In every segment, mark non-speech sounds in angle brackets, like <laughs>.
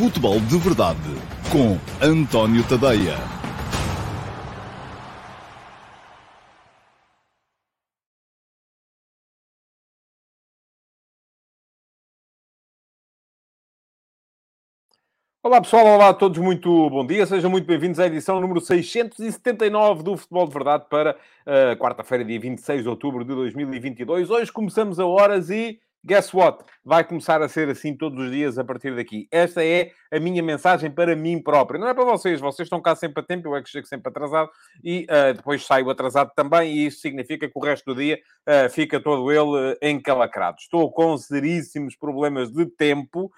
Futebol de Verdade com António Tadeia. Olá pessoal, olá a todos, muito bom dia, sejam muito bem-vindos à edição número 679 do Futebol de Verdade para uh, quarta-feira, dia 26 de outubro de 2022. Hoje começamos a horas e Guess what? Vai começar a ser assim todos os dias a partir daqui. Esta é a minha mensagem para mim próprio. Não é para vocês, vocês estão cá sempre a tempo, eu é que chego sempre atrasado e uh, depois saio atrasado também, e isso significa que o resto do dia uh, fica todo ele uh, encalacrado. Estou com seríssimos problemas de tempo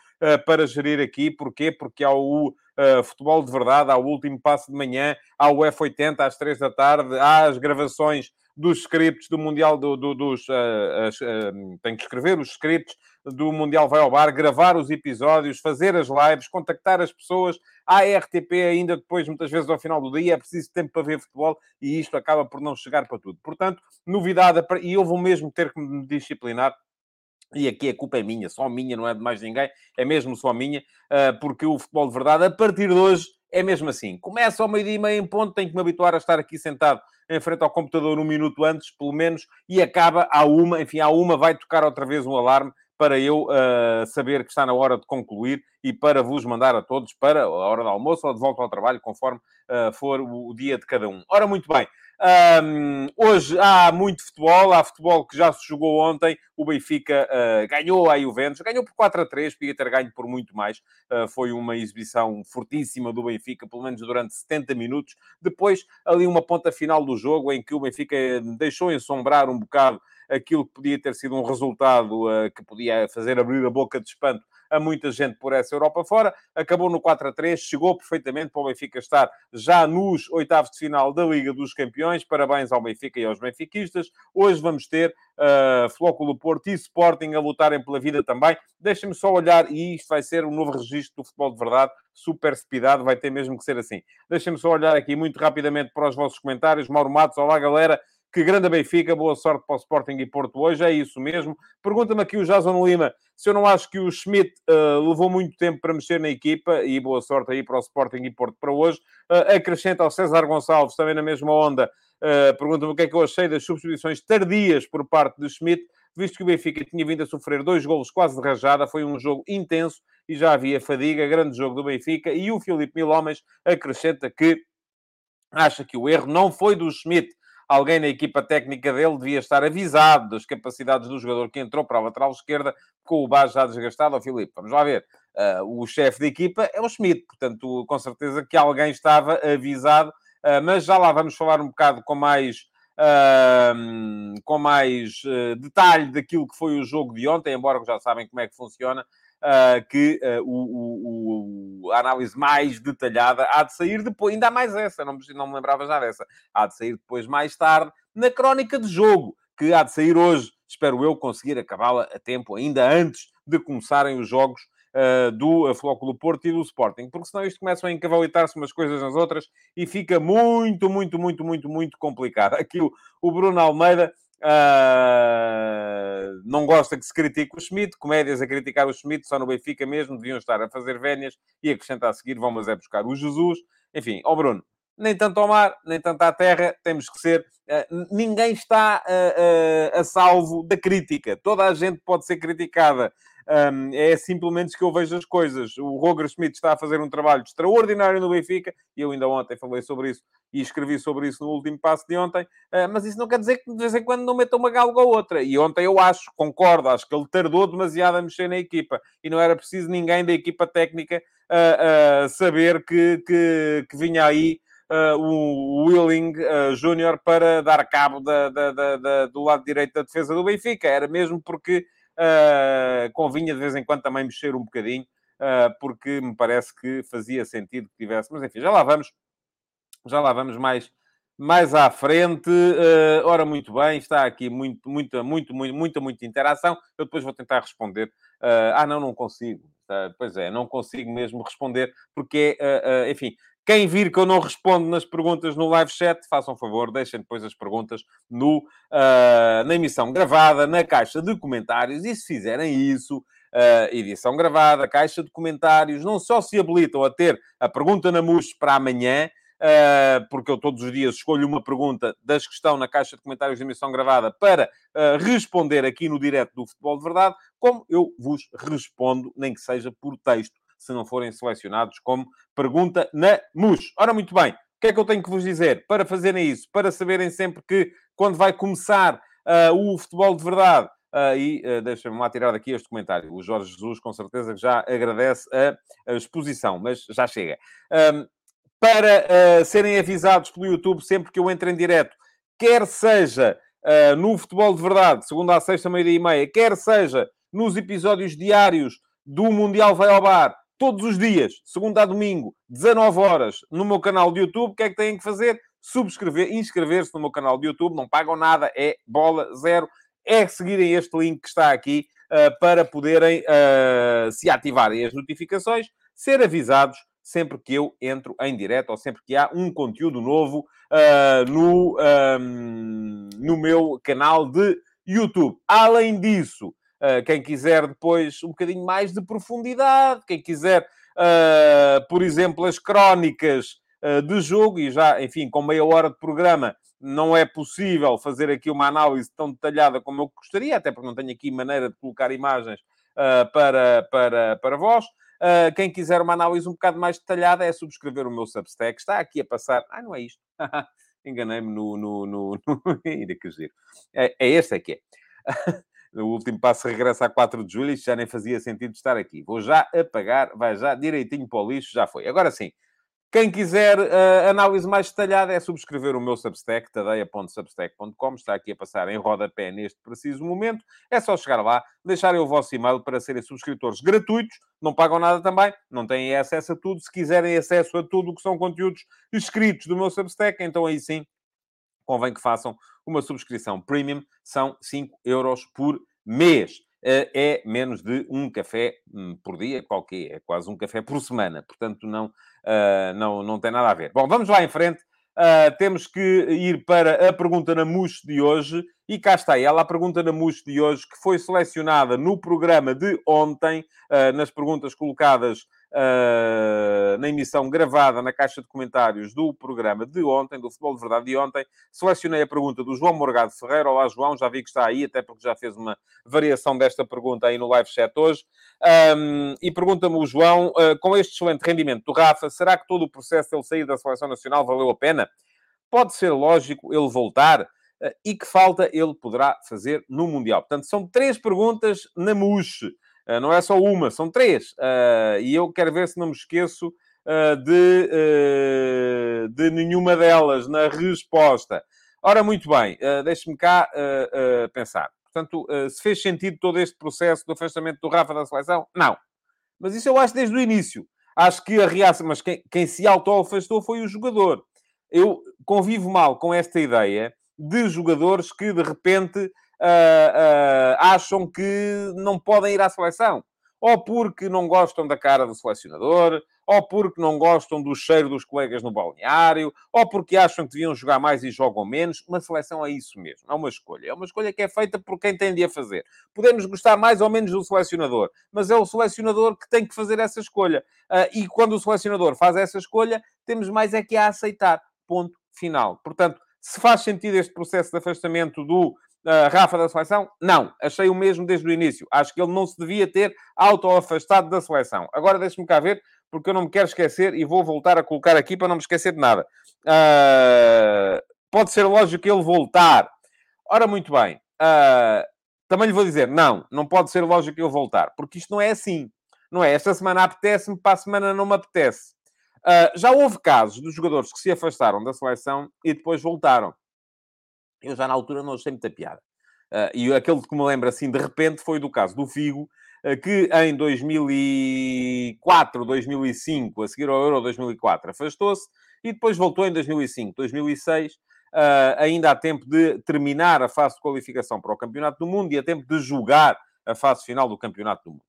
para gerir aqui. Porquê? Porque há o futebol de verdade, há o último passo de manhã, há o F80 às três da tarde, há as gravações dos scripts do Mundial do, do, dos. Uh, uh, tem que escrever os scripts do Mundial Vai ao Bar, gravar os episódios, fazer as lives, contactar as pessoas. à RTP ainda depois, muitas vezes ao final do dia, é preciso tempo para ver futebol e isto acaba por não chegar para tudo. Portanto, novidade, e eu vou mesmo ter que me disciplinar e aqui a culpa é minha, só minha, não é de mais ninguém, é mesmo só minha, porque o futebol de verdade, a partir de hoje, é mesmo assim. Começa ao meio-dia e meio em ponto, tenho que me habituar a estar aqui sentado em frente ao computador um minuto antes, pelo menos, e acaba à uma, enfim, à uma vai tocar outra vez um alarme para eu uh, saber que está na hora de concluir e para vos mandar a todos para a hora do almoço ou de volta ao trabalho, conforme uh, for o, o dia de cada um. Ora, muito bem. Um, hoje há muito futebol, há futebol que já se jogou ontem. O Benfica uh, ganhou a Juventus, ganhou por 4 a 3, podia ter ganho por muito mais. Uh, foi uma exibição fortíssima do Benfica, pelo menos durante 70 minutos. Depois, ali uma ponta final do jogo em que o Benfica deixou ensombrar um bocado aquilo que podia ter sido um resultado uh, que podia fazer abrir a boca de espanto a muita gente por essa Europa fora. Acabou no 4 a 3, chegou perfeitamente para o Benfica estar já nos oitavos de final da Liga dos Campeões. Parabéns ao Benfica e aos benfiquistas. Hoje vamos ter uh, Flóculo Porto e Sporting a lutarem pela vida também. Deixem-me só olhar, e isto vai ser um novo registro do futebol de verdade, super speedado, vai ter mesmo que ser assim. Deixem-me só olhar aqui muito rapidamente para os vossos comentários. Mauro Matos, olá galera. Que grande Benfica, boa sorte para o Sporting e Porto hoje, é isso mesmo. Pergunta-me aqui o Jason Lima se eu não acho que o Schmidt uh, levou muito tempo para mexer na equipa, e boa sorte aí para o Sporting e Porto para hoje. Uh, acrescenta ao César Gonçalves, também na mesma onda, uh, pergunta-me o que é que eu achei das substituições tardias por parte do Schmidt, visto que o Benfica tinha vindo a sofrer dois golos quase de rajada, foi um jogo intenso e já havia fadiga, grande jogo do Benfica, e o Filipe Milhomens acrescenta que acha que o erro não foi do Schmidt, alguém na equipa técnica dele devia estar avisado das capacidades do jogador que entrou para a lateral esquerda, com o base já desgastado. Ó, oh, Filipe, vamos lá ver. Uh, o chefe da equipa é o Schmidt, portanto, com certeza que alguém estava avisado, uh, mas já lá vamos falar um bocado com mais. Uh, com mais detalhe daquilo que foi o jogo de ontem, embora já sabem como é que funciona, uh, que uh, o, o, a análise mais detalhada há de sair depois, ainda há mais essa, não, não me lembrava já dessa, há de sair depois mais tarde na crónica de jogo, que há de sair hoje, espero eu conseguir acabá-la a tempo, ainda antes de começarem os jogos Uh, do Flóculo Porto e do Sporting, porque senão isto começam a encavalitar-se umas coisas nas outras e fica muito, muito, muito, muito, muito complicado. Aqui o, o Bruno Almeida Uh, não gosta que se critique o Schmidt, comédias a criticar o Schmidt, só no Benfica mesmo, deviam estar a fazer vénias e acrescentar a seguir, vamos é buscar o Jesus. Enfim, ó oh Bruno, nem tanto ao mar, nem tanto à terra, temos que ser. Uh, ninguém está uh, a salvo da crítica. Toda a gente pode ser criticada. Um, é simplesmente que eu vejo as coisas. O Roger Schmidt está a fazer um trabalho extraordinário no Benfica, e eu ainda ontem falei sobre isso e escrevi sobre isso no último passo de ontem, uh, mas isso não quer dizer que de vez em quando não meta uma galga ou outra. E ontem eu acho, concordo, acho que ele tardou demasiado a mexer na equipa e não era preciso ninguém da equipa técnica uh, uh, saber que, que, que, vinha aí. o Willing Júnior para dar cabo da, da, da, do lado direito da defesa do Benfica. Era mesmo porque convinha de vez em quando também mexer um bocadinho, uh, porque me parece que fazia sentido que tivesse. Mas enfim, já lá vamos. Já lá vamos mais, mais à frente. Uh, ora, muito bem, está aqui muito, muita, muito, muito, muita, muita interação. Eu depois vou tentar responder. ah, não, não consigo. pois é, não consigo mesmo responder, porque, enfim, Quem vir que eu não respondo nas perguntas no live chat, façam favor, deixem depois as perguntas no, uh, na emissão gravada, na caixa de comentários. E se fizerem isso, uh, edição gravada, caixa de comentários, não só se habilitam a ter a pergunta na MUS para amanhã, uh, porque eu todos os dias escolho uma pergunta das que estão na caixa de comentários da emissão gravada para responder aqui no direto do Futebol de Verdade, como eu vos respondo, nem que seja por texto se não forem selecionados como pergunta na MUS. Ora, muito bem, o que é que eu tenho que vos dizer para fazerem isso? Para saberem sempre que quando vai começar uh, o futebol de verdade, Uh, e uh, deixa-me lá tirar daqui este comentário. O Jorge Jesus, com certeza, já agradece a, a exposição, mas já chega. Um, para uh, serem avisados pelo YouTube sempre que eu entre em direto, quer seja uh, no Futebol de Verdade, segunda a sexta, meia-dia e meia, quer seja nos episódios diários do Mundial Vai ao Bar, todos os dias, segunda a domingo, 19 horas, no meu canal de YouTube. O que é que têm que fazer? Subscrever, inscrever-se no meu canal de YouTube. Não pagam nada, é bola zero. É seguirem este link que está aqui uh, para poderem, uh, se ativarem as notificações, ser avisados sempre que eu entro em direto ou sempre que há um conteúdo novo uh, no, um, no meu canal de YouTube. Além disso, quem quiser depois um bocadinho mais de profundidade, quem quiser, uh, por exemplo, as crónicas uh, de jogo, e já, enfim, com meia hora de programa, não é possível fazer aqui uma análise tão detalhada como eu gostaria, até porque não tenho aqui maneira de colocar imagens para, para, para vós. quem quiser uma análise um bocado mais detalhada é subscrever o meu Substack. Está aqui a passar. Ah, não é isto. <laughs> Enganei-me no. no, no, no... Que giro. É, é este é que é. <laughs> o último passo regressa a 4 de julho, isto já nem fazia sentido estar aqui. Vou já apagar, vai já direitinho para o lixo, já foi. Agora sim, quem quiser uh, análise mais detalhada é subscrever o meu Substack, tadeia.substack.com. Está aqui a passar em rodapé neste preciso momento. É só chegar lá, deixarem o vosso e-mail para serem subscritores gratuitos. Não pagam nada também, não têm acesso a tudo. Se quiserem acesso a tudo o que são conteúdos escritos do meu Substack, então aí sim convém que façam uma subscrição premium, são 5 euros por mês. Eh, é menos de um café hum, por dia, qualquer, é quase um café por semana, portanto não, eh, não, não tem nada a ver. Bom, vamos lá em frente. Uh, temos que ir para a pergunta na MUS de hoje. E cá está ela, a pergunta na MUS de hoje, que foi selecionada no programa de ontem, uh, nas perguntas colocadas uh, na emissão gravada na caixa de comentários do programa de ontem, do Futebol de Verdade de ontem, selecionei a pergunta do João Morgado Ferreira. Olá, João, já vi que está aí, até porque já fez uma variação desta pergunta aí no live chat hoje. Um, e pergunta-me o João, uh, com este excelente rendimento do Rafa, será que todo o processo dele sair da seleção nacional valeu a pena? Pode ser lógico ele voltar? Uh, e que falta ele poderá fazer no Mundial? Portanto, são três perguntas na MUSH. Uh, não é só uma, são três. Uh, e eu quero ver se não me esqueço uh, de, de nenhuma delas na resposta. Ora, muito bem, uh, deixe-me cá pensar. Portanto, se fez sentido todo este processo do afastamento do Rafa da seleção? Não. Mas isso eu acho desde o início. Acho que a reação, mas quem, quem se auto-afastou foi o jogador. Eu convivo mal com esta ideia de jogadores que de repente uh, uh, acham que não podem ir à seleção. Ou porque não gostam da cara do selecionador, ou porque não gostam do cheiro dos colegas no balneário, ou porque acham que deviam jogar mais e jogam menos. Uma seleção é isso mesmo, é uma escolha. É uma escolha que é feita por quem tem de a fazer. Podemos gostar mais ou menos do selecionador, mas é o selecionador que tem que fazer essa escolha. Uh, e quando o selecionador faz essa escolha, temos mais é que a aceitar. Ponto final. Portanto, se faz sentido este processo de afastamento do uh, Rafa da seleção? Não, achei o mesmo desde o início. Acho que ele não se devia ter auto-afastado da seleção. Agora deixe-me cá ver, porque eu não me quero esquecer e vou voltar a colocar aqui para não me esquecer de nada. Uh, pode ser lógico ele voltar. Ora, muito bem. Uh, também lhe vou dizer, não, não pode ser lógico ele voltar, porque isto não é assim. Não é? Esta semana apetece-me, para a semana não me apetece. Uh, já houve casos dos jogadores que se afastaram da seleção e depois voltaram. Eu já na altura não achei muita piada. Uh, e aquele que me lembro assim de repente foi do caso do Figo, uh, que em 2004, 2005, a seguir ao Euro 2004, afastou-se e depois voltou em 2005, 2006. Uh, ainda há tempo de terminar a fase de qualificação para o Campeonato do Mundo e há tempo de jogar a fase final do Campeonato do Mundo.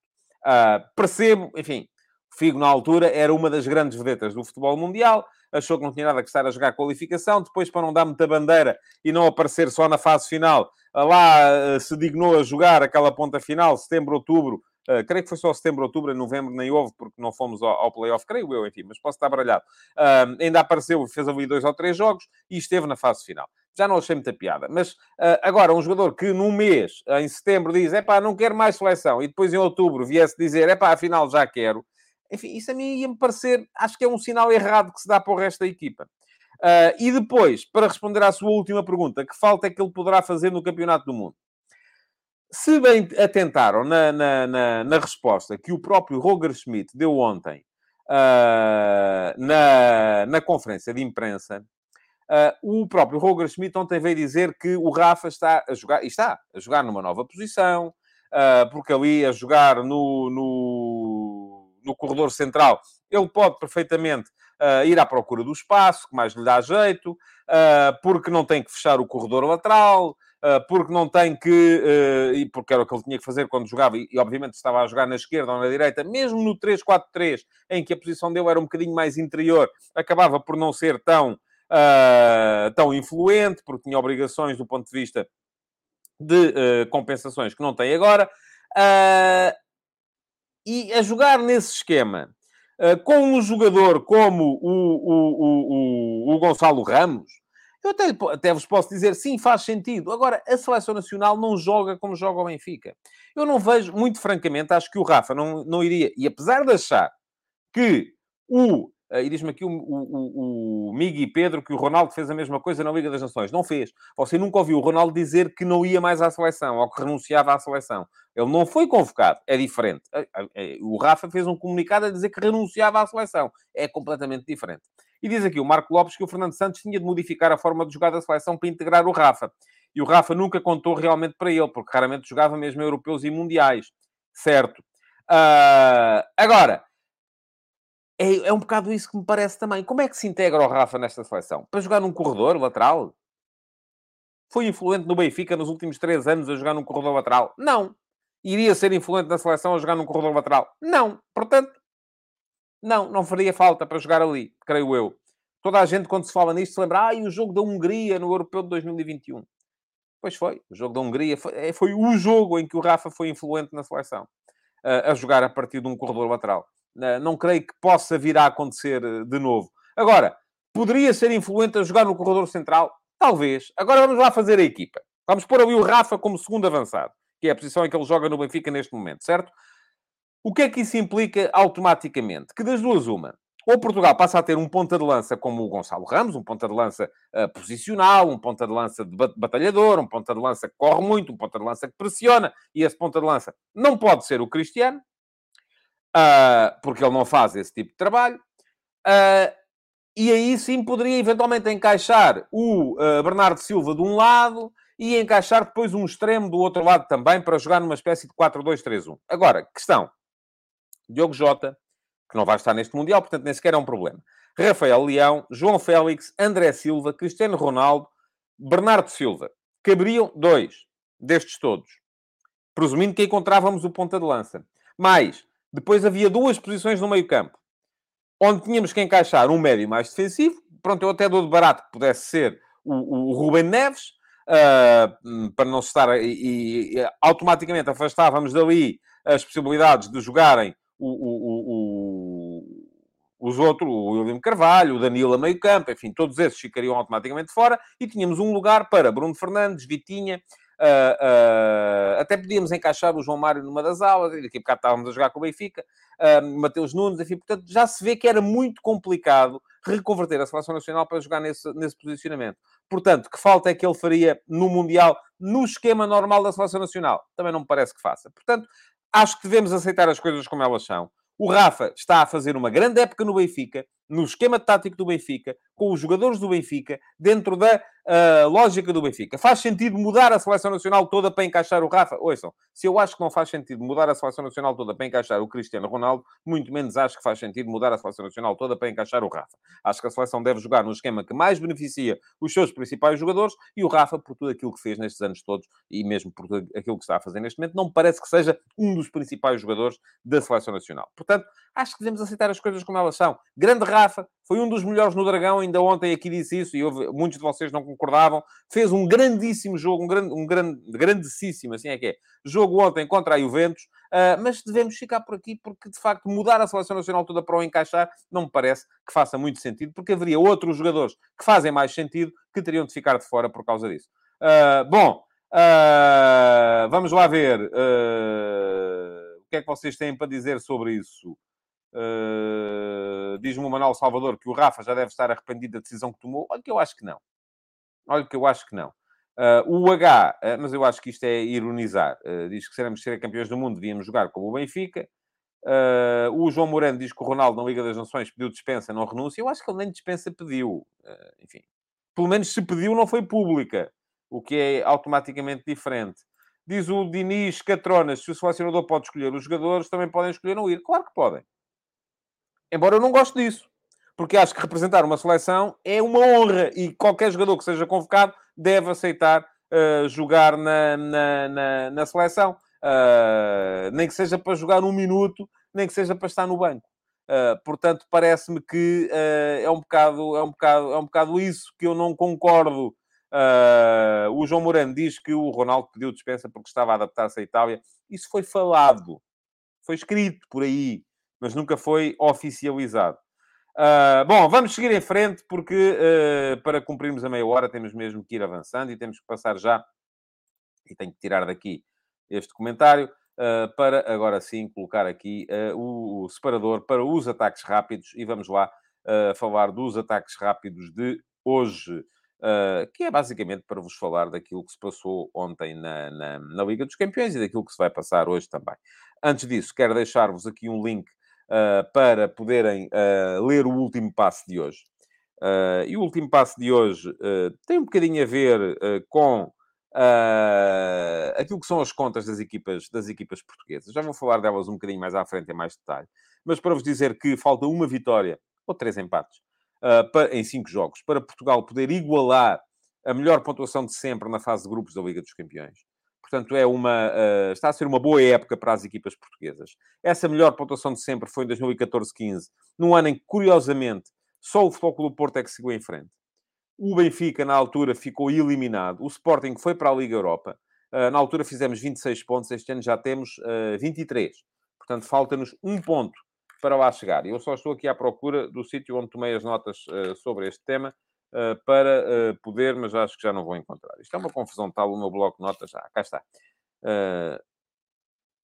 percebo, enfim, Figo, na altura, era uma das grandes vedetas do futebol mundial, achou que não tinha nada que estar a jogar qualificação, depois, para não dar muita bandeira e não aparecer só na fase final, lá eh, se dignou a jogar aquela ponta final, setembro, outubro, Uh, creio que foi só setembro, outubro, novembro, nem houve, porque não fomos ao, ao playoff, creio eu, enfim, mas posso estar baralhado. Uh, ainda apareceu, fez ali dois ou três jogos e esteve na fase final. Já não achei muita piada. Mas uh, agora, um jogador que num mês, em setembro, diz: é pá, não quero mais seleção, e depois em outubro viesse dizer: é pá, afinal já quero. Enfim, isso a mim ia-me parecer, acho que é um sinal errado que se dá para o resto da equipa. Uh, e depois, para responder à sua última pergunta, que falta é que ele poderá fazer no Campeonato do Mundo? Se bem atentaram na, na, na, na resposta que o próprio Roger Schmidt deu ontem uh, na, na conferência de imprensa, uh, o próprio Roger Schmidt ontem veio dizer que o Rafa está a jogar, e está a jogar numa nova posição, uh, porque ali a jogar no, no, no corredor central, ele pode perfeitamente uh, ir à procura do espaço, que mais lhe dá jeito, uh, porque não tem que fechar o corredor lateral, uh, porque não tem que. e porque era o que ele tinha que fazer quando jogava, e, e, obviamente estava a jogar na esquerda ou na direita, mesmo no 3-4-3, em que a posição dele era um bocadinho mais interior, acabava por não ser tão. tão influente, porque tinha obrigações do ponto de vista de compensações que não tem agora. E a jogar nesse esquema, eh, com um jogador como o, o, o, o Gonçalo Ramos, eu até, até vos posso dizer, sim, faz sentido. Agora, a seleção nacional não joga como joga o Benfica. Eu não vejo, muito francamente, acho que o Rafa não, não iria. E apesar de achar que o e diz-me aqui o, o, o Migui Pedro que o Ronaldo fez a mesma coisa na Liga das Nações. Não fez. Você nunca ouviu o Ronaldo dizer que não ia mais à seleção ou que renunciava à seleção. Ele não foi convocado. É diferente. Eh, eh, o Rafa fez um comunicado a dizer que renunciava à seleção. É completamente diferente. E diz aqui o Marco Lopes que o Fernando Santos tinha de modificar a forma de jogar da seleção para integrar o Rafa. E o Rafa nunca contou realmente para ele, porque raramente jogava mesmo europeus e mundiais. Certo. Uh, agora, é, é um bocado isso que me parece também. Como é que se integra o Rafa nesta seleção? Para jogar num corredor lateral? Foi influente no Benfica nos últimos três anos a jogar num corredor lateral? Não. Iria ser influente na seleção a jogar num corredor lateral? Não. Portanto, não, não faria falta para jogar ali, creio eu. Toda a gente, quando se fala nisto, se lembra, ah, e o jogo da Hungria no Europeu de 2021. Pois foi, o jogo da Hungria foi, é, foi o jogo em que o Rafa foi influente na seleção, a, a jogar a partir de um corredor lateral. Não creio que possa vir a acontecer eh, de novo. Agora, poderia ser influente a jogar no corredor central? Talvez. Agora vamos lá fazer a equipa. Vamos pôr ali o Rafa como segundo avançado, que é a posição em que ele joga no Benfica neste momento, certo? O que é que isso implica automaticamente? Que das duas, uma. Ou Portugal passa a ter um ponta de lança como o Gonçalo Ramos, um ponta de lança uh, posicional, um ponta de lança de batalhador, um ponta de lança que corre muito, um ponta de lança que pressiona, e esse ponta de lança não pode ser o Cristiano, uh, porque ele não faz esse tipo de trabalho. Uh, e aí sim poderia eventualmente encaixar o uh, Bernardo Silva de um lado e encaixar depois um extremo do outro lado também para jogar numa espécie de 4-2-3-1. Agora, questão: Diogo Jota, que não vai estar neste Mundial, portanto nem sequer é um problema. Rafael Leão, João Félix, André Silva, Cristiano Ronaldo, Bernardo Silva. Caberiam dois destes todos. Presumindo que encontrávamos o ponta de lança. Mais depois havia duas posições no meio campo, onde tínhamos que encaixar um médio mais defensivo. Pronto, eu até dou de barato que pudesse ser o, o Rubem Neves, uh, para não estar... E, e, automaticamente afastávamos dali as possibilidades de jogarem o, o, os outros, o William Carvalho, o Danilo a meio campo, enfim, todos esses ficariam automaticamente fora e tínhamos um lugar para Bruno Fernandes, Vitinha Uh, uh, até podíamos encaixar o João Mário numa das aulas, daqui a bocado estávamos a jogar com o Benfica, uh, Mateus Nunes, enfim, portanto já se vê que era muito complicado reconverter a seleção nacional para jogar nesse, nesse posicionamento. Portanto, que falta é que ele faria no Mundial, no esquema normal da seleção nacional? Também não me parece que faça. Portanto, acho que devemos aceitar as coisas como elas são. O Rafa está a fazer uma grande época no Benfica, no esquema tático do Benfica, com os jogadores do Benfica, dentro da uh, lógica do Benfica. Faz sentido mudar a seleção nacional toda para encaixar o Rafa? Ouçam, se eu acho que não faz sentido mudar a seleção nacional toda para encaixar o Cristiano Ronaldo, muito menos acho que faz sentido mudar a seleção nacional toda para encaixar o Rafa. Acho que a seleção deve jogar no esquema que mais beneficia os seus principais jogadores e o Rafa, por tudo aquilo que fez nestes anos todos e mesmo por tudo aquilo que está a fazer neste momento, não parece que seja um dos principais jogadores da seleção nacional. Portanto, acho que devemos aceitar as coisas como elas são. Grande Rafa, foi um dos melhores no Dragão, ainda ontem aqui disse isso e houve, muitos de vocês não concordavam. Fez um grandíssimo jogo, um, grande, um grande, grandíssimo, assim é que é, jogo ontem contra a Juventus, uh, mas devemos ficar por aqui porque, de facto, mudar a seleção nacional toda para o encaixar não me parece que faça muito sentido, porque haveria outros jogadores que fazem mais sentido que teriam de ficar de fora por causa disso. Uh, bom, uh, vamos lá ver o que é que vocês têm para dizer sobre isso. Uh, Diz-me o Manuel Salvador que o Rafa já deve estar arrependido da decisão que tomou. Olha que eu acho que não. Olha que eu acho que não. Uh, o H, uh, mas eu acho que isto é ironizar. diz que seremos ser campeões do mundo, devíamos jogar como o Benfica. o João Moreno diz que o Ronaldo na Liga das Nações pediu dispensa, não renúncia. Eu acho que ele nem dispensa pediu. enfim, pelo menos se pediu, não foi pública, o que é automaticamente diferente. Diz o Diniz Catronas: se o selecionador pode escolher os jogadores, também podem escolher não ir. Claro que podem. Embora eu não goste disso. Porque acho que representar uma seleção é uma honra e qualquer jogador que seja convocado deve aceitar uh, jogar na, na, na, na seleção. Uh, nem que seja para jogar um minuto, nem que seja para estar no banco. Uh, portanto, parece-me que é, um bocado, é, um bocado, é um bocado isso que eu não concordo. o João Moreno diz que o Ronaldo pediu dispensa porque estava a adaptar-se à Itália. Isso foi falado, foi escrito por aí mas nunca foi oficializado. Uh, bom, vamos seguir em frente, porque uh, para cumprirmos a meia hora temos mesmo que ir avançando e temos que passar já, e tenho que tirar daqui este comentário, uh, para agora sim colocar aqui o, o, separador para os ataques rápidos e vamos lá falar dos ataques rápidos de hoje. que é basicamente para vos falar daquilo que se passou ontem na, na, na Liga dos Campeões e daquilo que se vai passar hoje também. Antes disso, quero deixar-vos aqui um link uh, para poderem uh, ler o último passo de hoje. Uh, e o último passo de hoje tem um bocadinho a ver com aquilo que são as contas das equipas, das equipas portuguesas. Já vou falar delas um bocadinho mais à frente, em mais detalhe. Mas para vos dizer que falta uma vitória, ou três empates, para, em cinco jogos, para Portugal poder igualar a melhor pontuação de sempre na fase de grupos da Liga dos Campeões. Portanto, é uma, uh, está a ser uma boa época para as equipas portuguesas. Essa melhor pontuação de sempre foi em 2014-15, num ano em que, curiosamente, só o Futebol Clube Porto é que seguiu em frente. O Benfica, na altura, ficou eliminado. O Sporting foi para a Liga Europa. Uh, na altura fizemos 26 pontos, este ano já temos uh, eh, 23. Portanto, falta-nos um ponto para lá chegar. Eu só estou aqui à procura do sítio onde tomei as notas sobre este tema para uh, poder, mas acho que já não vou encontrar. Isto é uma confusão tal, o meu bloco de notas, ah, cá está. Uh,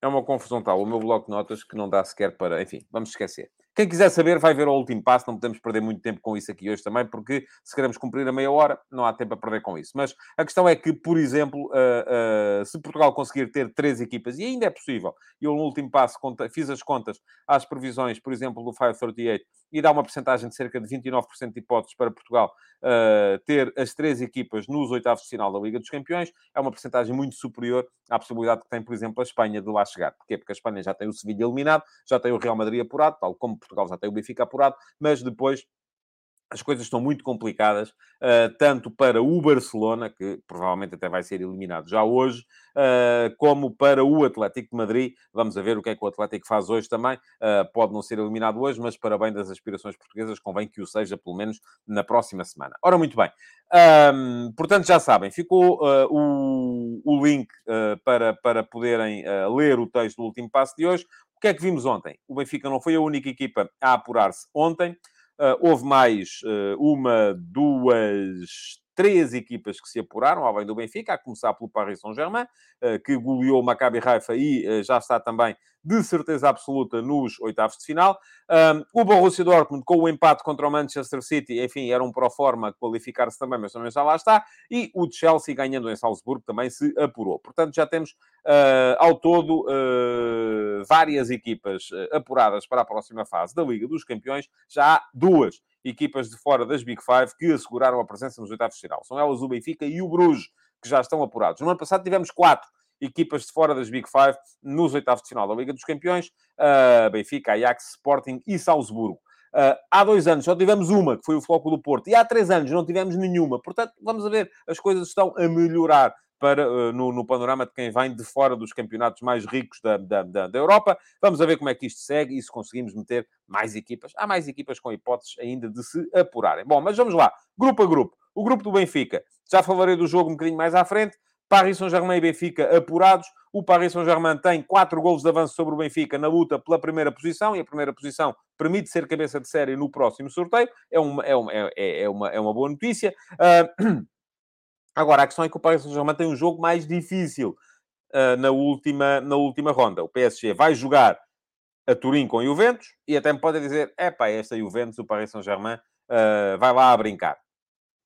é uma confusão tal, o meu bloco de notas, que não dá sequer para... Enfim, vamos esquecer. Quem quiser saber, vai ver o último passo. Não podemos perder muito tempo com isso aqui hoje também, porque se queremos cumprir a meia hora, não há tempo a perder com isso. Mas a questão é que, por exemplo, uh, uh, se Portugal conseguir ter três equipas, e ainda é possível, eu no último passo conta, fiz as contas às previsões, por exemplo, do 538, e dá uma porcentagem de cerca de 29% de hipóteses para Portugal uh, ter as três equipas nos oitavos de final da Liga dos Campeões, é uma porcentagem muito superior à possibilidade que tem, por exemplo, a Espanha de lá chegar. Porquê? Porque a Espanha já tem o Sevilha eliminado, já tem o Real Madrid apurado, tal como Portugal já tem o Benfica apurado, mas depois as coisas estão muito complicadas, uh, tanto para o Barcelona, que provavelmente até vai ser eliminado já hoje, uh, como para o Atlético de Madrid. Vamos ver o que é que o Atlético faz hoje também. Uh, pode não ser eliminado hoje, mas para bem das aspirações portuguesas, convém que o seja pelo menos na próxima semana. Ora, muito bem. Um, portanto, já sabem, ficou o, o, link para, para poderem ler o texto do último passo de hoje. O que é que vimos ontem? O Benfica não foi a única equipa a apurar-se ontem. Uh, houve mais uh, uma, duas, três equipas que se apuraram, além do Benfica, a começar pelo Paris Saint-Germain, uh, que goleou o Maccabi Haifa e já está também, de certeza absoluta, nos oitavos de final. Um, o Borussia Dortmund, com o empate contra o Manchester City, enfim, era um pró-forma qualificar-se também, mas também já lá está. E o Chelsea, ganhando em Salzburgo, também se apurou. Portanto, já temos, ao todo, uh, várias equipas uh, apuradas para a próxima fase da Liga dos Campeões, já há duas equipas de fora das Big Five que asseguraram a presença nos oitavos de final. São elas o Benfica e o Bruges, que já estão apurados. No ano passado tivemos quatro equipas de fora das Big Five nos oitavos de final da Liga dos Campeões, uh, Benfica, Ajax, Sporting e Salzburgo. Uh, há dois anos só tivemos uma, que foi o Floco do Porto, e há três anos não tivemos nenhuma. Portanto, vamos ver, as coisas estão a melhorar para, uh, no, no, panorama de quem vem de fora dos campeonatos mais ricos da, da, da, da, Europa. Vamos ver como é que isto segue e se conseguimos meter mais equipas. Há mais equipas com hipóteses ainda de se apurarem. Bom, mas vamos lá, grupo a grupo. O grupo do Benfica, já falarei do jogo um bocadinho mais à frente. Paris Saint-Germain e Benfica apurados. O Paris Saint-Germain tem quatro golos de avanço sobre o Benfica na luta pela primeira posição, e a primeira posição permite ser cabeça de série no próximo sorteio. É uma, é uma, é, é uma, é uma boa notícia. Uh, <clears throat> agora, a questão é que o Paris Saint-Germain tem um jogo mais difícil uh, na, última, na última ronda. O PSG vai jogar a Turim com Juventus, e até me podem dizer, é pá, esta Juventus, o Paris Saint-Germain, uh, vai lá a brincar.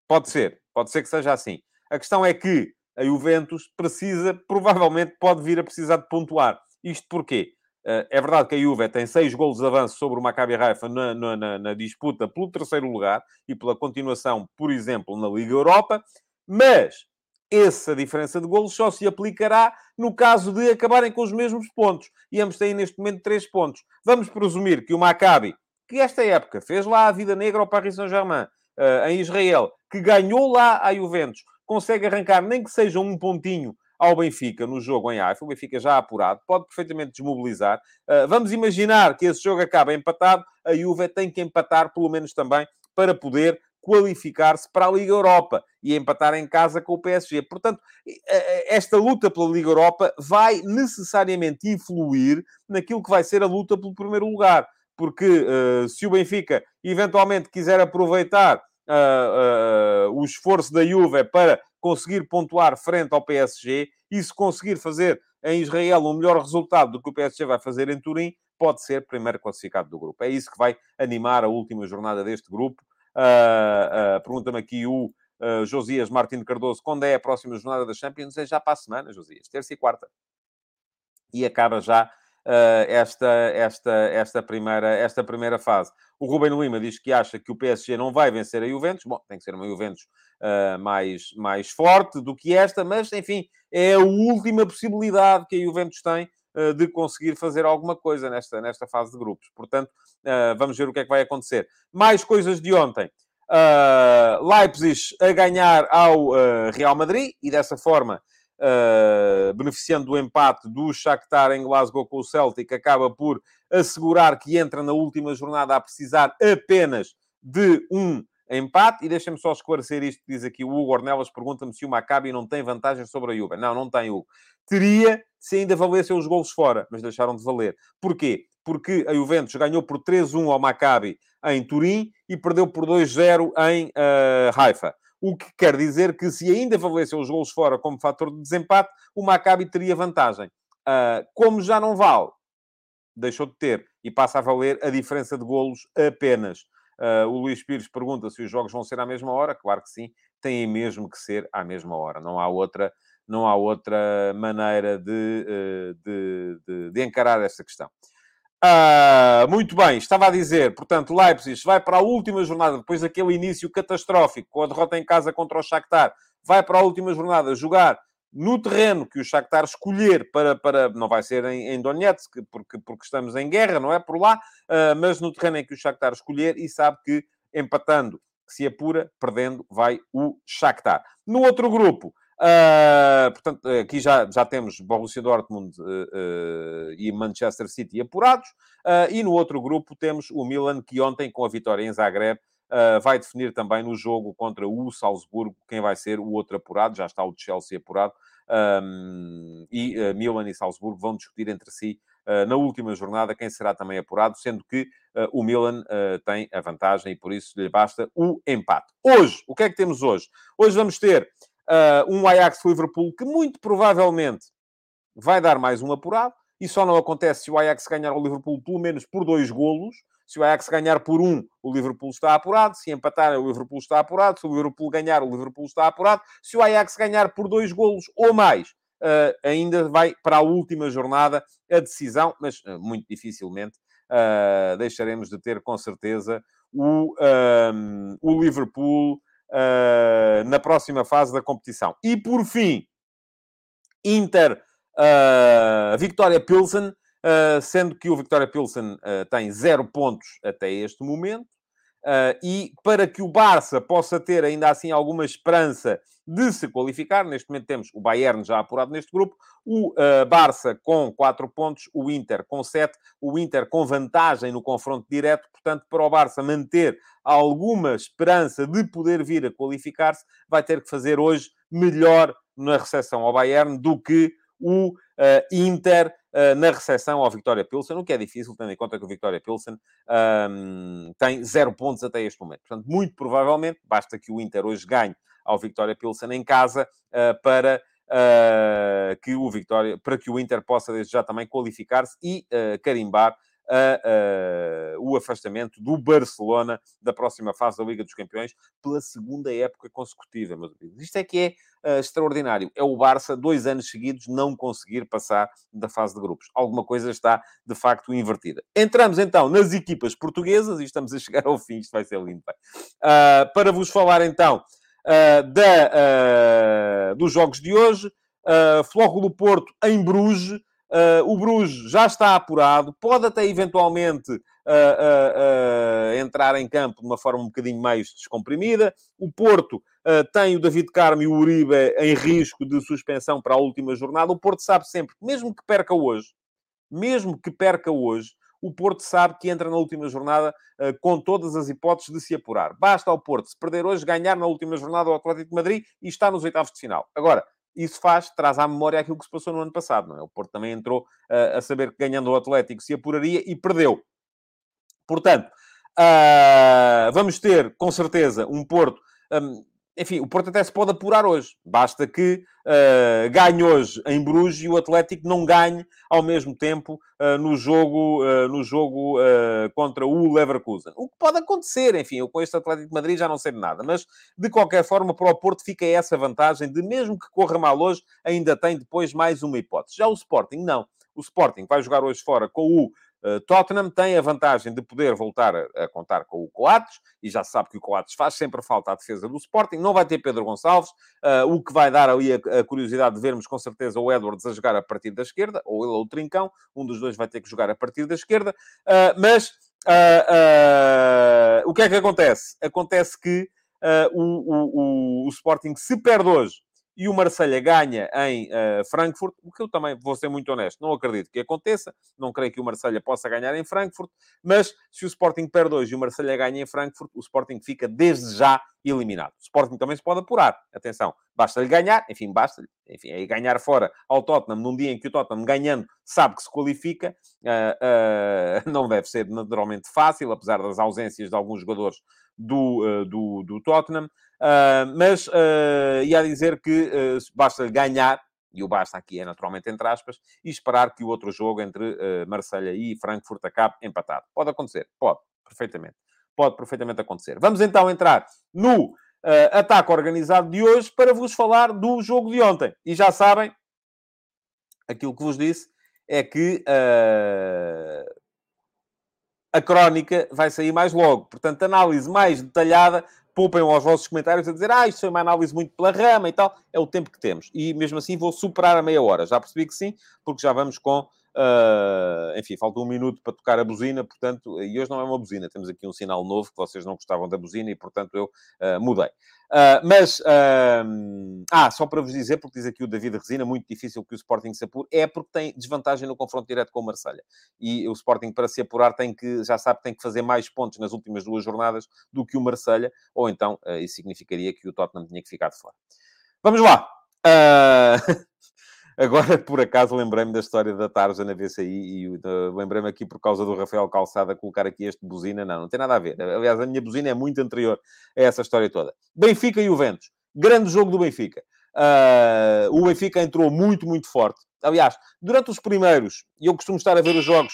Pode ser, pode ser que seja assim. A questão é que a Juventus precisa, provavelmente pode vir a precisar de pontuar. Isto porquê? Eh, é verdade que a Juve tem seis golos de avanço sobre o Maccabi Haifa na, na, na, disputa pelo terceiro lugar e pela continuação, por exemplo, na Liga Europa, mas essa diferença de golos só se aplicará no caso de acabarem com os mesmos pontos. E ambos têm neste momento três pontos. Vamos presumir que o Maccabi, que esta época fez lá a vida negra ao Paris Saint-Germain, uh, em Israel, que ganhou lá a Juventus, consegue arrancar nem que seja um pontinho ao Benfica no jogo em Haifa, o Benfica já apurado, pode perfeitamente desmobilizar. Uh, vamos imaginar que esse jogo acaba empatado, a Juve tem que empatar pelo menos também para poder qualificar-se para a Liga Europa e empatar em casa com o PSG. Portanto, esta luta pela Liga Europa vai necessariamente influir naquilo que vai ser a luta pelo primeiro lugar. Porque uh, se o Benfica eventualmente quiser aproveitar uh, uh, o esforço da Juve para conseguir pontuar frente ao PSG e se conseguir fazer em Israel um melhor resultado do que o PSG vai fazer em Turim, pode ser primeiro classificado do grupo. É isso que vai animar a última jornada deste grupo. Uh, uh, Pergunta-me aqui o uh, Josias Martins Cardoso, quando é a próxima jornada da Champions? É já para a semana, Josias, terça e quarta. E acaba já esta, esta, esta, primeira, esta primeira fase. O Ruben Lima diz que acha que o PSG não vai vencer a Juventus. Bom, tem que ser uma Juventus uh, mais, mais forte do que esta, mas, enfim, é a última possibilidade que a Juventus tem uh, de conseguir fazer alguma coisa nesta, nesta fase de grupos. Portanto, vamos ver o que é que vai acontecer. Mais coisas de ontem. Leipzig a ganhar ao Real Madrid e dessa forma uh, beneficiando do empate do Shakhtar em Glasgow com o Celtic, acaba por assegurar que entra na última jornada a precisar apenas de um empate. E deixem-me só esclarecer isto diz aqui o Hugo Ornelas, pergunta-me se o Maccabi não tem vantagem sobre a Juve. Não, não tem, Hugo. Teria se ainda valessem os golos fora, mas deixaram de valer. Porquê? Porque a Juventus ganhou por 3-1 ao Maccabi em Turim e perdeu por 2-0 em uh, Haifa. O que quer dizer que se ainda valecem os gols fora como fator de desempate, o Maccabi teria vantagem. Uh, como já não vale, deixou de ter e passa a valer a diferença de golos apenas. Uh, o Luís Pires pergunta se os jogos vão ser à mesma hora. Claro que sim, têm mesmo que ser à mesma hora. Não há outra, não há outra maneira de, uh, de, de, de encarar esta questão. Uh, muito bem, estava a dizer, portanto, Leipzig vai para a última jornada, depois daquele início catastrófico, com a derrota em casa contra o Shakhtar, vai para a última jornada jogar no terreno que o Shakhtar escolher para, para não vai ser em, em Donetsk, porque, porque estamos em guerra, não é por lá, uh, mas no terreno em que o Shakhtar escolher e sabe que empatando se apura, perdendo vai o Shakhtar. No outro grupo, Uh, portanto, aqui já, já temos Borussia Dortmund uh, uh, e Manchester City apurados. e no outro grupo temos o Milan, que ontem, com a vitória em Zagreb, vai definir também no jogo contra o Salzburgo quem vai ser o outro apurado. Já está o Chelsea apurado. Um, e Milan e Salzburgo vão discutir entre si na última jornada quem será também apurado, sendo que o Milan tem a vantagem e por isso lhe basta o empate. Hoje, o que é que temos hoje? Hoje vamos ter uh, um Ajax-Liverpool que muito provavelmente vai dar mais um apurado, e só não acontece se o Ajax ganhar o Liverpool pelo menos por dois golos. Se o Ajax ganhar por um, o Liverpool está apurado. Se empatar, o Liverpool está apurado. Se o Liverpool ganhar, o Liverpool está apurado. Se o Ajax ganhar por dois golos ou mais, uh, ainda vai para a última jornada a decisão, mas uh, muito dificilmente uh, deixaremos de ter com certeza o, um, o Liverpool na próxima fase da competição. E por fim, Inter, Victoria Pilsen, sendo que o Victoria Pilsen tem zero pontos até este momento. Uh, e para que o Barça possa ter ainda assim alguma esperança de se qualificar, neste momento temos o Bayern já apurado neste grupo, o uh, Barça com 4 pontos, o Inter com 7, o Inter com vantagem no confronto direto, portanto, para o Barça manter alguma esperança de poder vir a qualificar-se, vai ter que fazer hoje melhor na recepção ao Bayern do que o uh, Inter na recepção ao Victoria Pilsen, o que é difícil, tendo em conta que o Victoria Pilsen um, tem zero pontos até este momento. Portanto, muito provavelmente, basta que o Inter hoje ganhe ao Victoria Pilsen em casa uh, para Uh, que o Vitória, para que o Inter possa desde já também qualificar-se e uh, carimbar a, o afastamento do Barcelona da próxima fase da Liga dos Campeões pela segunda época consecutiva, meus amigos. Isto é que é uh, extraordinário. É o Barça, dois anos seguidos, não conseguir passar da fase de grupos. Alguma coisa está, de facto, invertida. Entramos, então, nas equipas portuguesas e estamos a chegar ao fim. Isto vai ser lindo. Uh, para vos falar, então, uh, da, dos jogos de hoje. Uh, Flóculo Porto em Bruges, Uh, o Bruges já está apurado, pode até eventualmente uh, uh, entrar em campo de uma forma um bocadinho mais descomprimida. O Porto tem o David Carmo e o Uribe em risco de suspensão para a última jornada. O Porto sabe sempre mesmo que perca hoje, mesmo que perca hoje, o Porto sabe que entra na última jornada com todas as hipóteses de se apurar. Basta ao Porto, se perder hoje, ganhar na última jornada o Atlético de Madrid e está nos oitavos de final. Agora, isso faz, traz à memória aquilo que se passou no ano passado, não é? O Porto também entrou uh, a saber que ganhando o Atlético se apuraria e perdeu. Portanto, uh, vamos ter, com certeza, um Porto um, enfim, o Porto até se pode apurar hoje. Basta que uh, ganhe hoje em Bruges e o Atlético não ganhe ao mesmo tempo uh, no jogo, uh, no jogo contra o Leverkusen. O que pode acontecer, enfim, eu com este Atlético de Madrid já não sei de nada. Mas, de qualquer forma, para o Porto fica essa vantagem de, mesmo que corra mal hoje, ainda tem depois mais uma hipótese. Já o Sporting, não. O Sporting vai jogar hoje fora com o Uh, Tottenham tem a vantagem de poder voltar a, contar com o Coates, e já sabe que o Coates faz sempre falta à defesa do Sporting. Não vai ter Pedro Gonçalves, uh, o que vai dar ali a, a, curiosidade de vermos com certeza o Edwards a jogar a partir da esquerda, ou ele ou o Trincão, um dos dois vai ter que jogar a partir da esquerda, uh, mas o que é que acontece? Acontece que o, o, o, o Sporting se perde hoje e o Marselha ganha em uh, Frankfurt, o que eu também vou ser muito honesto, não acredito que aconteça, não creio que o Marselha possa ganhar em Frankfurt, mas se o Sporting perde hoje e o Marselha ganha em Frankfurt, o Sporting fica desde já eliminado. O Sporting também se pode apurar, atenção, basta-lhe ganhar, enfim, basta-lhe, enfim, aí ganhar fora ao Tottenham num dia em que o Tottenham ganhando sabe que se qualifica, uh, uh, <laughs> não deve ser naturalmente fácil, apesar das ausências de alguns jogadores do, do, do Tottenham, Uh, mas uh, ia dizer que uh, basta ganhar, e o basta aqui é naturalmente entre aspas, e esperar que o outro jogo entre uh, Marselha e Frankfurt acabe empatado. Pode acontecer, pode, perfeitamente. Pode perfeitamente acontecer. Vamos então entrar no uh, ataque organizado de hoje para vos falar do jogo de ontem. E já sabem, aquilo que vos disse é que a crónica vai sair mais logo. Portanto, análise mais detalhada poupem aos vossos comentários a dizer ah, isto foi uma análise muito pela rama e tal. É o tempo que temos. E mesmo assim vou superar a meia hora. Já percebi que sim, porque já vamos com Uh, enfim, falta um minuto para tocar a buzina, portanto, e hoje não é uma buzina, temos aqui um sinal novo que vocês não gostavam da buzina e, portanto, eu uh, mudei. Uh, mas, ah, só para vos dizer, porque diz aqui o David Resina, muito difícil que o Sporting se apure, é porque tem desvantagem no confronto direto com o Marselha E o Sporting, para se apurar, tem que, já sabe, tem que fazer mais pontos nas últimas duas jornadas do que o Marselha ou então isso significaria que o Tottenham tinha que ficar de fora. Vamos lá! <laughs> Agora, por acaso, lembrei-me da história da Tarja na VCI e uh, lembrei-me aqui por causa do Rafael Calçada colocar aqui este buzina. Não, não tem nada a ver. Aliás, a minha buzina é muito anterior a essa história toda. Benfica e Juventus. Grande jogo do Benfica. Uh, o Benfica entrou muito, muito forte. Aliás, durante os primeiros, e eu costumo estar a ver os jogos,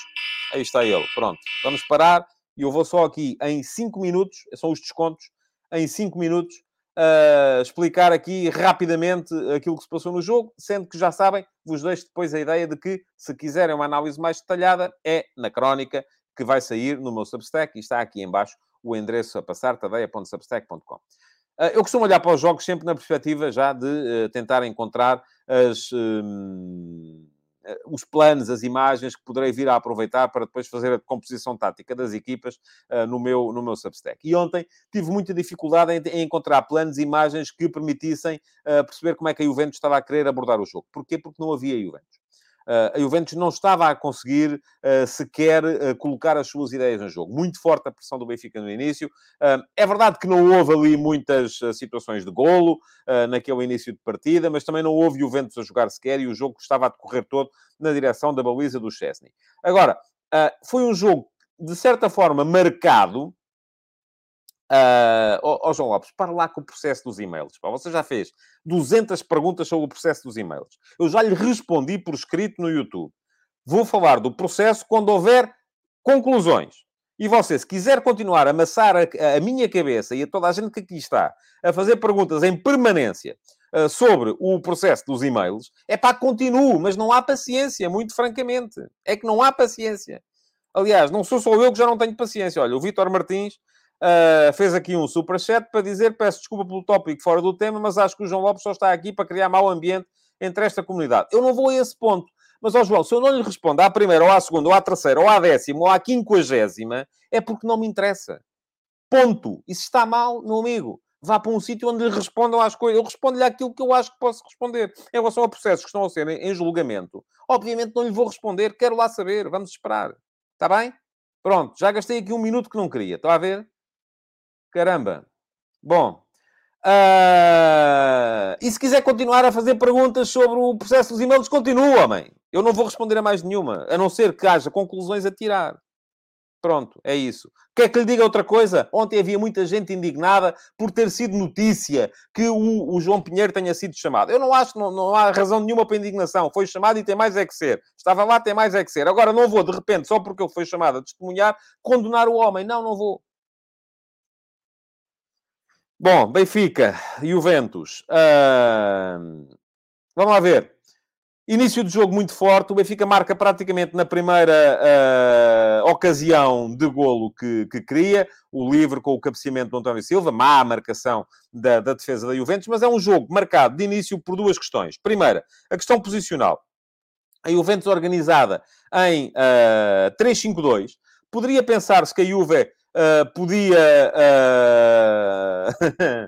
aí está ele, pronto. Vamos parar e eu vou só aqui em 5 minutos, são os descontos, em 5 minutos, uh, explicar aqui rapidamente aquilo que se passou no jogo, sendo que já sabem, vos deixo depois a ideia de que, se quiserem uma análise mais detalhada, é na crónica que vai sair no meu Substack e está aqui embaixo o endereço a passar, tadeia.substack.com. Uh, eu costumo olhar para os jogos sempre na perspectiva já de uh, tentar encontrar as... Um eh, os planos, as imagens que poderei vir a aproveitar para depois fazer a composição tática das equipas uh, no, meu, no meu Substack. E ontem tive muita dificuldade em, em encontrar planos e imagens que permitissem uh, perceber como é que a Juventus estava a querer abordar o jogo. Porquê? Porque não havia Juventus. Uh, a Juventus não estava a conseguir uh, sequer uh, colocar as suas ideias no jogo. Muito forte a pressão do Benfica no início. é verdade que não houve ali muitas situações de golo naquele início de partida, mas também não houve Juventus a jogar sequer e o jogo estava a decorrer todo na direção da baliza do Chesney. Agora, foi um jogo, de certa forma, marcado Uh, oh, oh, João Lopes, para lá com o processo dos e-mails. Pá. Você já fez 200 perguntas sobre o processo dos e-mails. Eu já lhe respondi por escrito no YouTube. Vou falar do processo quando houver conclusões. E você, se quiser continuar a amassar a, a minha cabeça e a toda a gente que aqui está a fazer perguntas em permanência uh, sobre o processo dos e-mails, é para continuo, mas não há paciência, muito francamente. É que não há paciência. Aliás, não sou só eu que já não tenho paciência. Olha, o Vítor Martins Uh, fez aqui um superchat para dizer: peço desculpa pelo tópico fora do tema, mas acho que o João Lopes só está aqui para criar mau ambiente entre esta comunidade. Eu não vou a esse ponto. Mas, ó João, se eu não lhe respondo à primeira, ou à segunda, ou à terceira, ou à décima, ou à quinquagésima, é porque não me interessa. Ponto. E se está mal, meu amigo, vá para um sítio onde lhe respondam às coisas. Eu respondo-lhe aquilo que eu acho que posso responder. Em relação a processos que estão a ser em julgamento, obviamente não lhe vou responder. Quero lá saber. Vamos esperar. Está bem? Pronto. Já gastei aqui um minuto que não queria. Está a ver? Caramba. Bom. Uh... E se quiser continuar a fazer perguntas sobre o processo dos e-mails, continua, homem. Eu não vou responder a mais nenhuma, a não ser que haja conclusões a tirar. Pronto, é isso. Quer que lhe diga outra coisa? Ontem havia muita gente indignada por ter sido notícia que o, o João Pinheiro tenha sido chamado. Eu não acho, não, não há razão nenhuma para indignação. Foi chamado e tem mais é que ser. Estava lá, tem mais é que ser. Agora não vou, de repente, só porque ele foi chamado a testemunhar, condenar o homem. Não, não vou. Bom, Benfica, Juventus. Uh, vamos lá ver. Início de jogo muito forte. O Benfica marca praticamente na primeira uh, ocasião de golo que, que cria. O livre com o cabeceamento do António Silva. Má marcação da, da defesa da Juventus. Mas é um jogo marcado de início por duas questões. Primeira, a questão posicional. A Juventus organizada em uh, 3-5-2. Poderia pensar-se que a Juve uh, podia. Uh...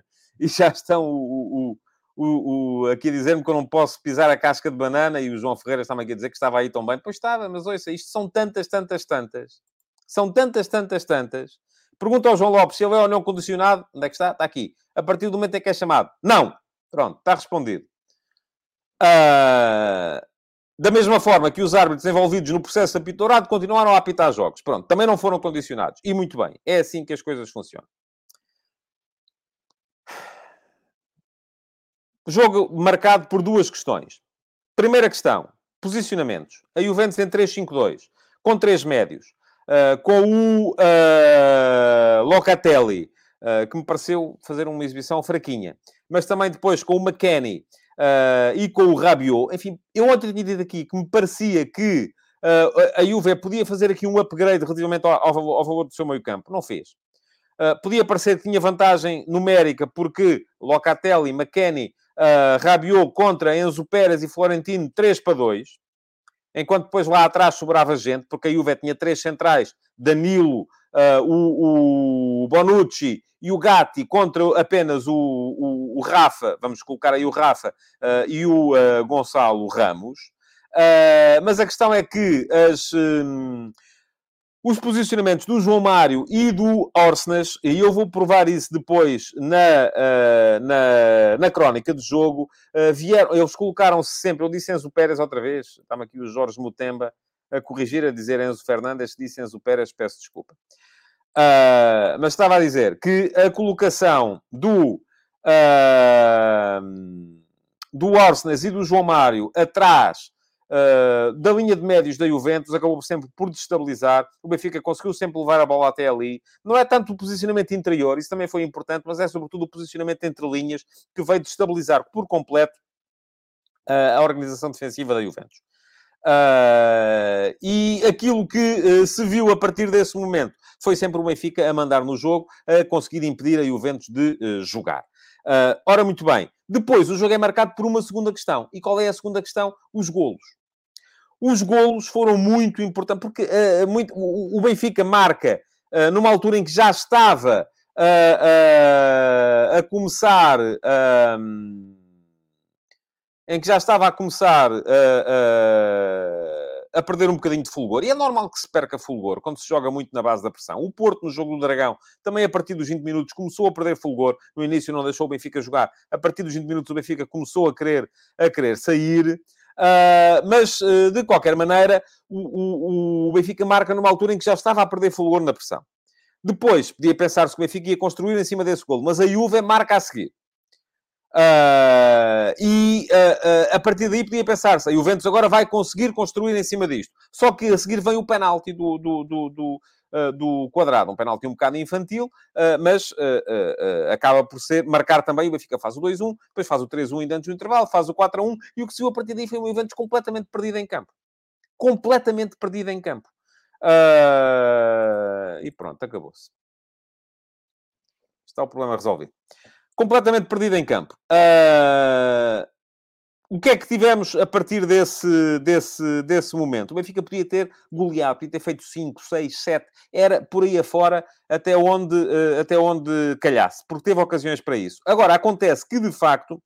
<laughs> e já estão o, o, o, o aqui a dizer-me que eu não posso pisar a casca de banana e o João Ferreira estava aqui a dizer que estava aí tão bem. Pois estava, mas ouça, isto são tantas, tantas, tantas. São tantas, tantas, tantas. Pergunta ao João Lopes se ele é ou não condicionado. Onde é que está? Está aqui. A partir do momento em que é chamado. Não! Pronto, está respondido. Uh, da mesma forma que os árbitros envolvidos no processo apitorado continuaram a apitar jogos. Pronto, também não foram condicionados. E muito bem, é assim que as coisas funcionam. Jogo marcado por duas questões. Primeira questão, posicionamentos. A Juventus em 3-5-2, com três médios. Uh, com o uh, Locatelli, uh, que me pareceu fazer uma exibição fraquinha. Mas também depois com o McKennie, uh, e com o Rabiot. Enfim, eu ontem tinha dito aqui que me parecia que uh, a Juve podia fazer aqui um upgrade relativamente ao, ao, ao valor do seu meio campo. Não fez. Uh, podia parecer que tinha vantagem numérica porque Locatelli, McKennie, uh, Rabiot contra Enzo Pérez e Florentino 3 para 2. Enquanto depois lá atrás sobrava gente, porque a Juve tinha três centrais, Danilo, uh, o, o, Bonucci e o Gatti contra apenas o, o, o Rafa, vamos colocar aí o Rafa, uh, e o uh, Gonçalo Ramos. mas a questão é que as, um, os posicionamentos do João Mário e do Orsnas, e eu vou provar isso depois na, na, na crónica do jogo, vieram, eles colocaram-se sempre, eu disse Enzo Pérez outra vez, está-me aqui o Jorge Mutemba, a corrigir, a dizer Enzo Fernandes, disse Enzo Pérez, peço desculpa. Uh, mas estava a dizer que a colocação do, uh, do Orsnes e do João Mário atrás uh, da linha de médios da Juventus, acabou sempre por destabilizar. O Benfica conseguiu sempre levar a bola até ali. Não é tanto o posicionamento interior, isso também foi importante, mas é sobretudo o posicionamento entre linhas que veio destabilizar por completo uh, a organização defensiva da Juventus. Uh, e aquilo que uh, se viu a partir desse momento foi sempre o Benfica a mandar no jogo, a conseguir impedir a Juventus de uh, jogar. ora, muito bem. Depois, o jogo é marcado por uma segunda questão. E qual é a segunda questão? Os golos. Os golos foram muito importantes, porque muito, o, o, Benfica marca numa altura em que já estava a começar em que já estava a começar a, a, a, perder um bocadinho de fulgor. E é normal que se perca fulgor quando se joga muito na base da pressão. O Porto, no jogo do Dragão, também a partir dos 20 minutos começou a perder fulgor. No início não deixou o Benfica jogar. A partir dos 20 minutos o Benfica começou a querer, a querer sair. Uh, mas, uh, de qualquer maneira, o, o, o Benfica marca numa altura em que já estava a perder fulgor na pressão. Depois, podia pensar-se que o Benfica ia construir em cima desse golo, mas a Juve marca a seguir. Uh, e uh, uh, a partir daí podia pensar-se, a Juventus agora vai conseguir construir em cima disto. Só que a seguir vem o penalti do, do, do, do, do quadrado, um penalti um bocado infantil, mas acaba por ser, marcar também, o Benfica faz o 2-1, depois faz o 3-1 ainda antes do intervalo, faz o 4-1, e o que se viu a partir daí foi uma Juventus completamente perdida em campo. Completamente perdida em campo. e pronto, acabou-se. Está o problema resolvido completamente perdido em campo. Uh, o que é que tivemos a partir desse, desse, desse momento? O Benfica podia ter goleado, podia ter feito 5, 6, 7, era por aí afora até onde, uh, até onde calhasse, porque teve ocasiões para isso. Agora, acontece que, de facto,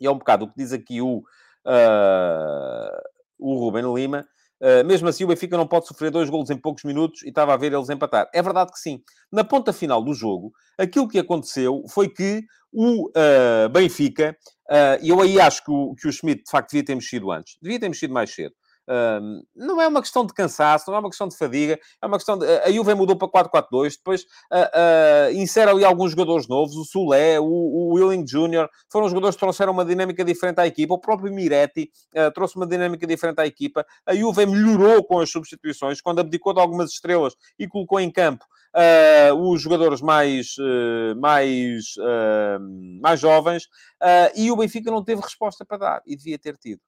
e é um bocado o que diz aqui o, uh, o Ruben Lima, mesmo assim, o Benfica não pode sofrer dois golos em poucos minutos e estava a ver eles empatar. É verdade que sim. Na ponta final do jogo, aquilo que aconteceu foi que o uh, Benfica, uh, e eu aí acho que o, que o Schmidt de facto devia ter mexido antes, devia ter mexido mais cedo não é uma questão de cansaço, não é uma questão de fadiga, é uma questão de... A Juve mudou para 4-4-2, depois uh, uh, insere ali alguns jogadores novos, o Sulé, o, o Willing Jr., foram jogadores que trouxeram uma dinâmica diferente à equipa, o próprio Miretti uh, trouxe uma dinâmica diferente à equipa, a Juve melhorou com as substituições, quando abdicou de algumas estrelas e colocou em campo Uh, os jogadores mais, uh, mais, uh, mais jovens, e o Benfica não teve resposta para dar, e devia ter tido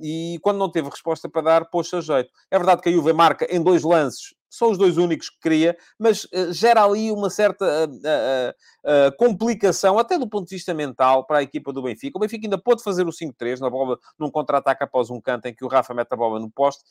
e quando não teve resposta para dar, pôs-se a jeito. É verdade que a Juve marca em dois lances, são os dois únicos que queria, mas uh, gera ali uma certa uh, uh, complicação, até do ponto de vista mental, para a equipa do Benfica. O Benfica ainda pôde fazer o 5-3 na bola, num contra-ataque após um canto em que o Rafa mete a bola no poste,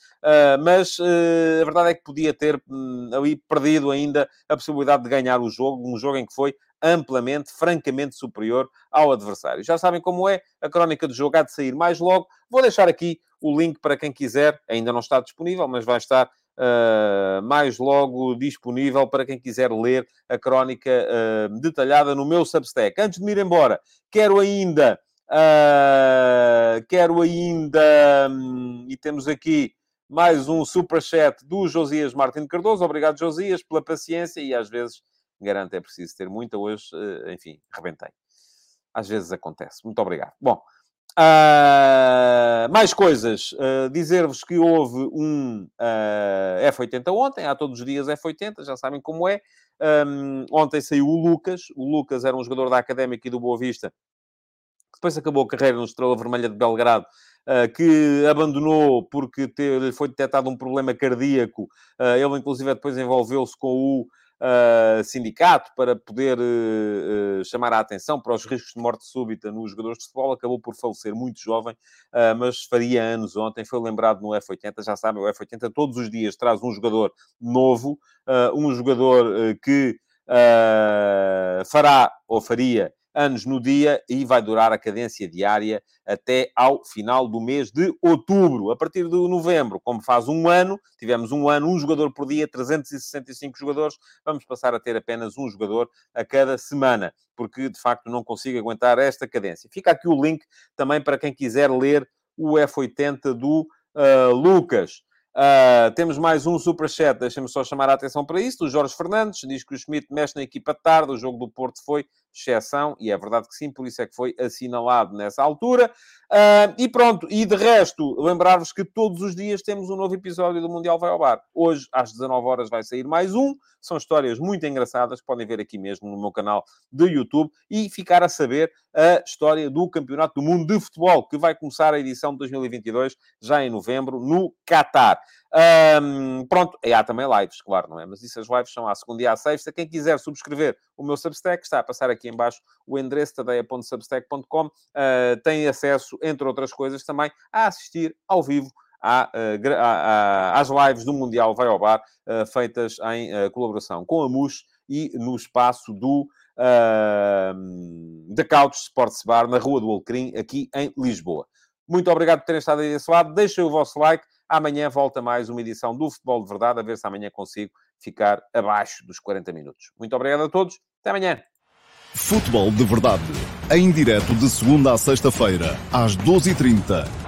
mas a verdade é que podia ter um, ali perdido ainda a possibilidade de ganhar o jogo, um jogo em que foi amplamente, francamente superior ao adversário. Já sabem como é, a crónica do jogo há de sair mais logo. Vou deixar aqui o link para quem quiser, ainda não está disponível, mas vai estar uh, mais logo disponível para quem quiser ler a crónica uh, detalhada no meu Substack. Antes de me ir embora, quero ainda. Uh, quero ainda. Um, e temos aqui mais um super chat do Josias Martins Cardoso. Obrigado, Josias, pela paciência e às vezes Garanto, é preciso ter muita. Hoje, eh, enfim, rebentei. Às vezes acontece. Muito obrigado. Bom, Uh, mais coisas. Uh, Dizer-vos que houve um uh, F80 ontem. Há todos os dias F80, já sabem como é. Um, ontem saiu o Lucas. O Lucas era um jogador da Académica e do Boa Vista. Depois acabou a carreira no Estrela Vermelha de Belgrado. que abandonou porque lhe foi detectado um problema cardíaco. ele, inclusive, depois envolveu-se com o uh, sindicato para poder uh, chamar a atenção para os riscos de morte súbita nos jogadores de futebol. Acabou por falecer muito jovem, mas faria anos ontem. Foi lembrado no F80. Já sabem, o F80 todos os dias traz um jogador novo, um jogador que fará ou faria anos no dia e vai durar a cadência diária até ao final do mês de outubro. A partir de novembro, como faz um ano, tivemos um ano, um jogador por dia, 365 jogadores, vamos passar a ter apenas um jogador a cada semana, porque de facto não consigo aguentar esta cadência. Fica aqui o link também para quem quiser ler o F80 do uh, Lucas. Uh, temos mais um superchat, deixem-me só chamar a atenção para isso, do Jorge Fernandes, diz que o Schmidt mexe na equipa tarde, o jogo do Porto foi exceção, e é verdade que sim, por isso é que foi assinalado nessa altura. Uh, e pronto, e de resto, lembrar-vos que todos os dias temos um novo episódio do Mundial Vai ao Bar. Hoje, às 19 horas, vai sair mais um. São histórias muito engraçadas, podem ver aqui mesmo no meu canal de YouTube e ficar a saber a história do Campeonato do Mundo de Futebol, que vai começar a edição de 2022, já em novembro, no Qatar. Um, pronto, e há também lives, claro, não é? Mas isso as lives são à segunda e à sexta. Quem quiser subscrever o meu Substack, está a passar aqui embaixo o endereço tadeia.substack.com. Uh, tem acesso, entre outras coisas, também a assistir ao vivo à, à, às lives do Mundial Vai ao Bar, uh, feitas em uh, colaboração com a MUS e no espaço do uh, The Couch Sports Bar, na Rua do Alecrim, aqui em Lisboa. Muito obrigado por terem estado aí desse lado. Deixem o vosso like. Amanhã volta mais uma edição do Futebol de Verdade, a ver se amanhã consigo ficar abaixo dos 40 minutos. Muito obrigado a todos. Até amanhã. Futebol de Verdade. Em direto de segunda a sexta-feira, às 12h30